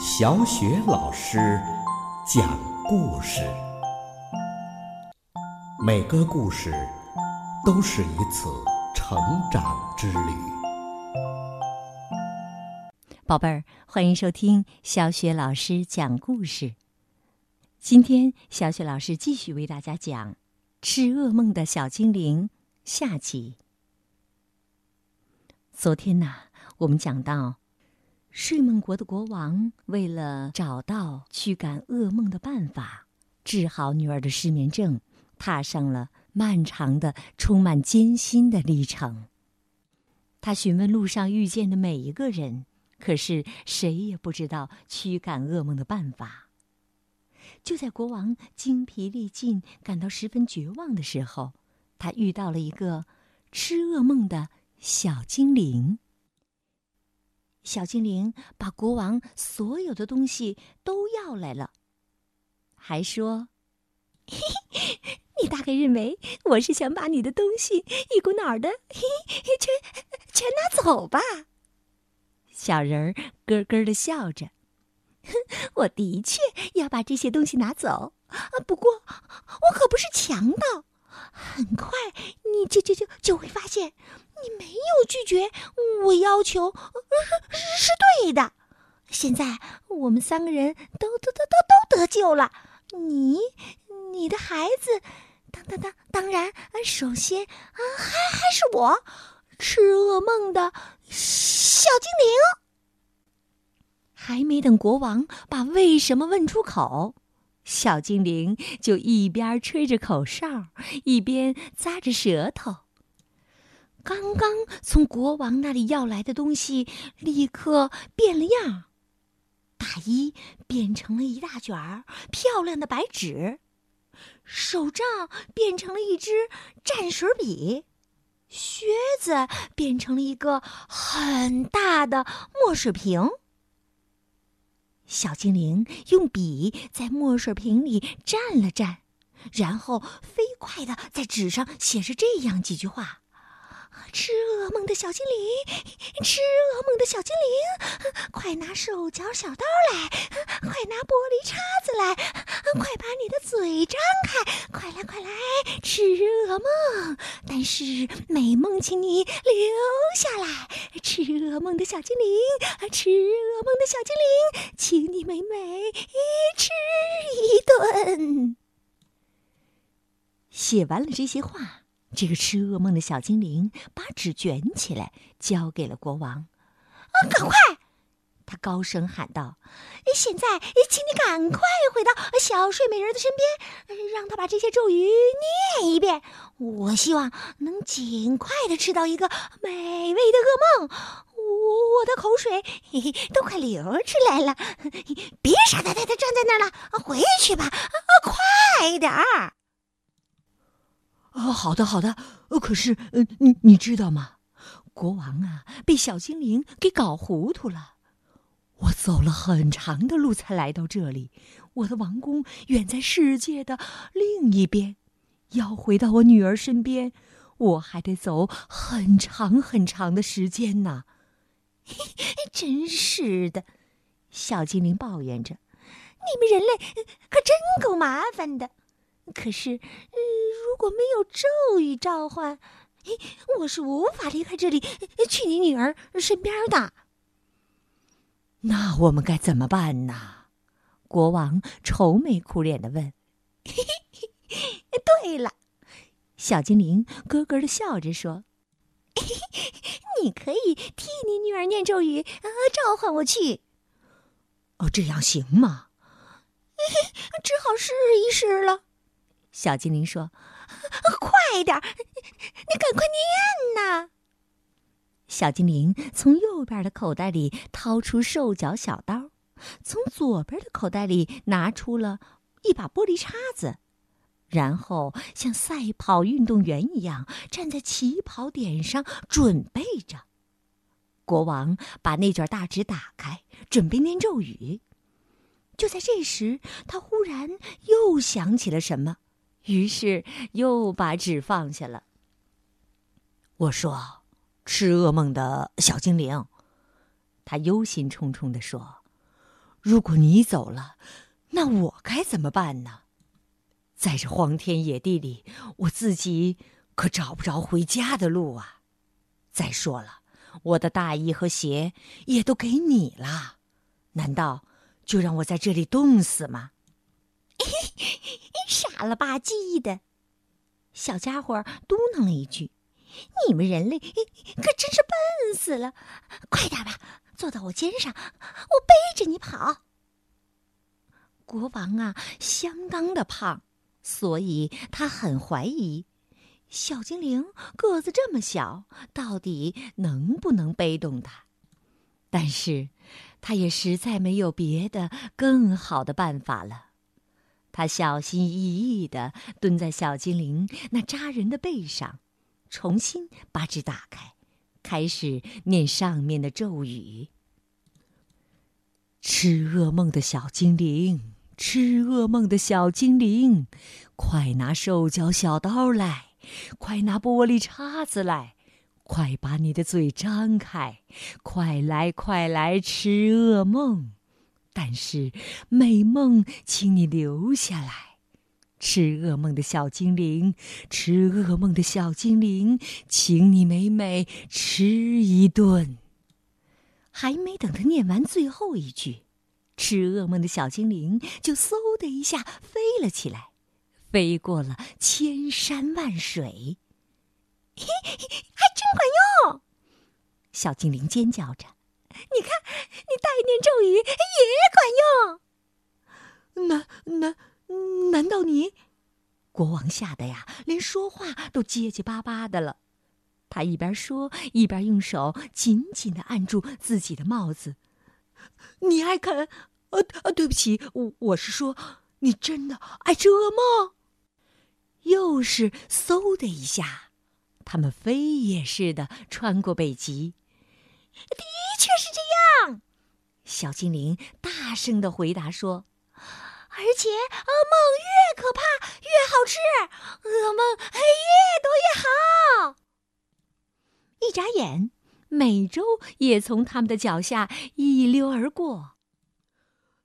小雪老师讲故事，每个故事都是一次成长之旅。宝贝儿，欢迎收听小雪老师讲故事。今天，小雪老师继续为大家讲《吃噩梦的小精灵》下集。昨天呐，我们讲到。睡梦国的国王为了找到驱赶噩梦的办法，治好女儿的失眠症，踏上了漫长的、充满艰辛的历程。他询问路上遇见的每一个人，可是谁也不知道驱赶噩梦的办法。就在国王精疲力尽、感到十分绝望的时候，他遇到了一个吃噩梦的小精灵。小精灵把国王所有的东西都要来了，还说：“嘿嘿，你大概认为我是想把你的东西一股脑的嘿全全拿走吧？”小人儿咯咯的笑着：“哼，我的确要把这些东西拿走啊，不过我可不是强盗。很快你就就就就会发现。”你没有拒绝我要求，是是对的。现在我们三个人都都都都都得救了。你、你的孩子，当当当，当然，首先啊，还还是我，吃噩梦的小精灵。还没等国王把为什么问出口，小精灵就一边吹着口哨，一边咂着舌头。刚刚从国王那里要来的东西立刻变了样，大衣变成了一大卷儿漂亮的白纸，手杖变成了一支蘸水笔，靴子变成了一个很大的墨水瓶。小精灵用笔在墨水瓶里蘸了蘸，然后飞快的在纸上写着这样几句话。吃噩梦的小精灵，吃噩梦的小精灵，快拿手脚小刀来，快拿玻璃叉子来，快把你的嘴张开，快来快来吃噩梦！但是美梦，请你留下来。吃噩梦的小精灵，吃噩梦的小精灵，请你美美吃一顿。写完了这些话。这个吃噩梦的小精灵把纸卷起来，交给了国王。“啊，赶快！”他高声喊道，“现在，请你赶快回到小睡美人的身边，让他把这些咒语念一遍。我希望能尽快的吃到一个美味的噩梦。我的口水都快流出来了，别傻呆呆的站在那儿了，回去吧，快点儿！”哦，好的，好的。可是，呃，你你知道吗？国王啊，被小精灵给搞糊涂了。我走了很长的路才来到这里，我的王宫远在世界的另一边。要回到我女儿身边，我还得走很长很长的时间呢。真是的，小精灵抱怨着：“你们人类可真够麻烦的。”可是，如果没有咒语召唤，我是无法离开这里去你女儿身边的。那我们该怎么办呢？国王愁眉苦脸的问。对了，小精灵咯咯的笑着说：“ 你可以替你女儿念咒语，召唤我去。”哦，这样行吗？只好试一试了。小精灵说：“快点，你赶快念呐！”小精灵从右边的口袋里掏出兽脚小刀，从左边的口袋里拿出了一把玻璃叉子，然后像赛跑运动员一样站在起跑点上准备着。国王把那卷大纸打开，准备念咒语。就在这时，他忽然又想起了什么。于是又把纸放下了。我说：“吃噩梦的小精灵。”他忧心忡忡地说：“如果你走了，那我该怎么办呢？在这荒天野地里，我自己可找不着回家的路啊！再说了，我的大衣和鞋也都给你了，难道就让我在这里冻死吗？傻了吧唧的，小家伙嘟囔了一句：“你们人类可真是笨死了！快点吧，坐到我肩上，我背着你跑。”国王啊，相当的胖，所以他很怀疑小精灵个子这么小，到底能不能背动他。但是，他也实在没有别的更好的办法了。他小心翼翼地蹲在小精灵那扎人的背上，重新把纸打开，开始念上面的咒语：“吃噩梦的小精灵，吃噩梦的小精灵，快拿兽脚小刀来，快拿玻璃叉子来，快把你的嘴张开，快来快来吃噩梦。”但是美梦，请你留下来。吃噩梦的小精灵，吃噩梦的小精灵，请你美美吃一顿。还没等他念完最后一句，吃噩梦的小精灵就嗖的一下飞了起来，飞过了千山万水。嘿，还真管用！小精灵尖叫着。你看，你代念咒语也管用。难难难道你？国王吓得呀，连说话都结结巴巴的了。他一边说，一边用手紧紧的按住自己的帽子。你爱啃？呃呃，对不起，我我是说，你真的爱吃噩梦？又是嗖的一下，他们飞也似的穿过北极。小精灵大声的回答说：“而且噩梦越可怕越好吃，噩梦越多越好。”一眨眼，美洲也从他们的脚下一溜而过。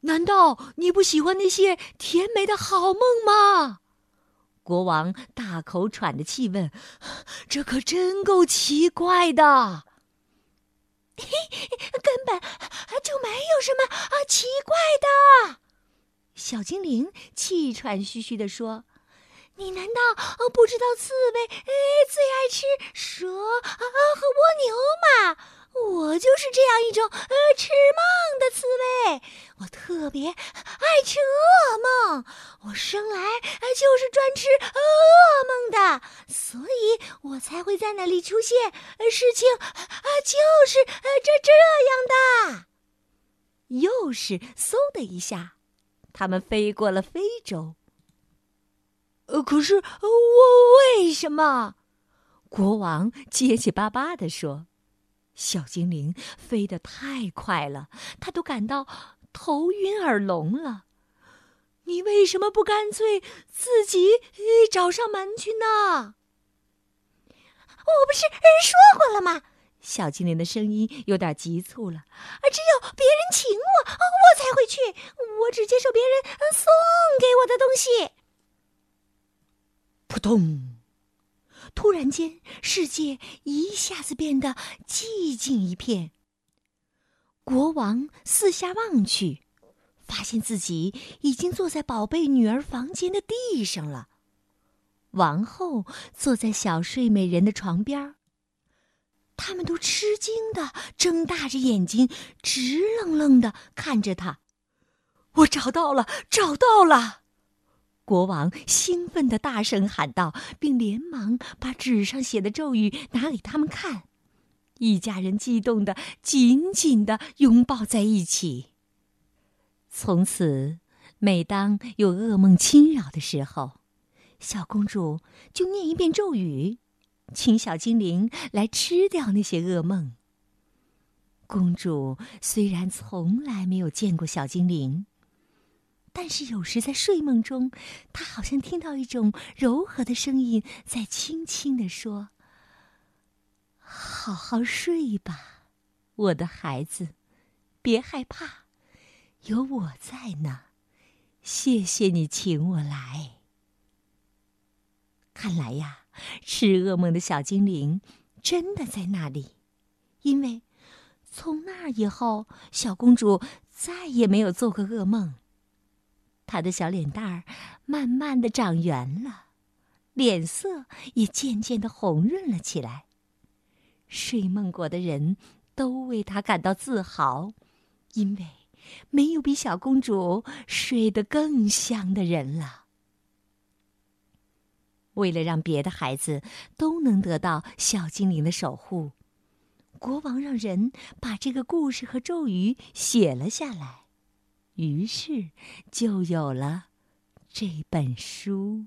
难道你不喜欢那些甜美的好梦吗？国王大口喘着气问：“这可真够奇怪的。”嘿根本就没有什么啊奇怪的，小精灵气喘吁吁地说：“你难道不知道刺猬最爱吃蛇啊和蜗牛吗？我就是这样一种呃吃梦的刺猬，我特别爱吃噩梦，我生来就是专吃噩梦的，所以我才会在那里出现。事情啊，就是呃这这样的。又是嗖的一下，他们飞过了非洲。呃，可是我为什么？国王结结巴巴地说。小精灵飞得太快了，他都感到头晕耳聋了。你为什么不干脆自己找上门去呢？我不是说过了吗？小精灵的声音有点急促了。只有别人请我，我才会去。我只接受别人送给我的东西。扑通！突然间，世界一下子变得寂静一片。国王四下望去，发现自己已经坐在宝贝女儿房间的地上了。王后坐在小睡美人的床边他们都吃惊的睁大着眼睛，直愣愣的看着他。我找到了，找到了！国王兴奋的大声喊道，并连忙把纸上写的咒语拿给他们看。一家人激动的紧紧的拥抱在一起。从此，每当有噩梦侵扰的时候，小公主就念一遍咒语，请小精灵来吃掉那些噩梦。公主虽然从来没有见过小精灵。但是有时在睡梦中，她好像听到一种柔和的声音在轻轻地说：“好好睡吧，我的孩子，别害怕，有我在呢。谢谢你请我来。看来呀，吃噩梦的小精灵真的在那里，因为从那以后，小公主再也没有做过噩梦。她的小脸蛋儿慢慢的长圆了，脸色也渐渐的红润了起来。睡梦国的人都为她感到自豪，因为没有比小公主睡得更香的人了。为了让别的孩子都能得到小精灵的守护，国王让人把这个故事和咒语写了下来，于是就有了这本书。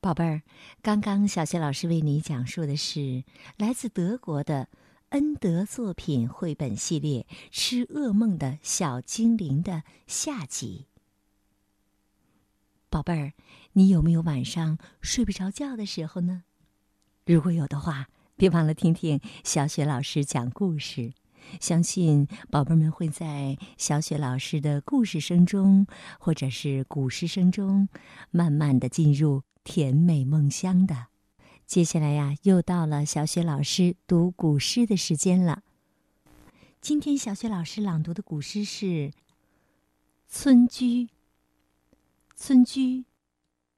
宝贝儿，刚刚小雪老师为你讲述的是来自德国的恩德作品绘本系列《吃噩梦的小精灵》的下集。宝贝儿，你有没有晚上睡不着觉的时候呢？如果有的话，别忘了听听小雪老师讲故事。相信宝贝们会在小雪老师的故事声中，或者是古诗声中，慢慢的进入甜美梦乡的。接下来呀，又到了小雪老师读古诗的时间了。今天小雪老师朗读的古诗是《村居》。村居，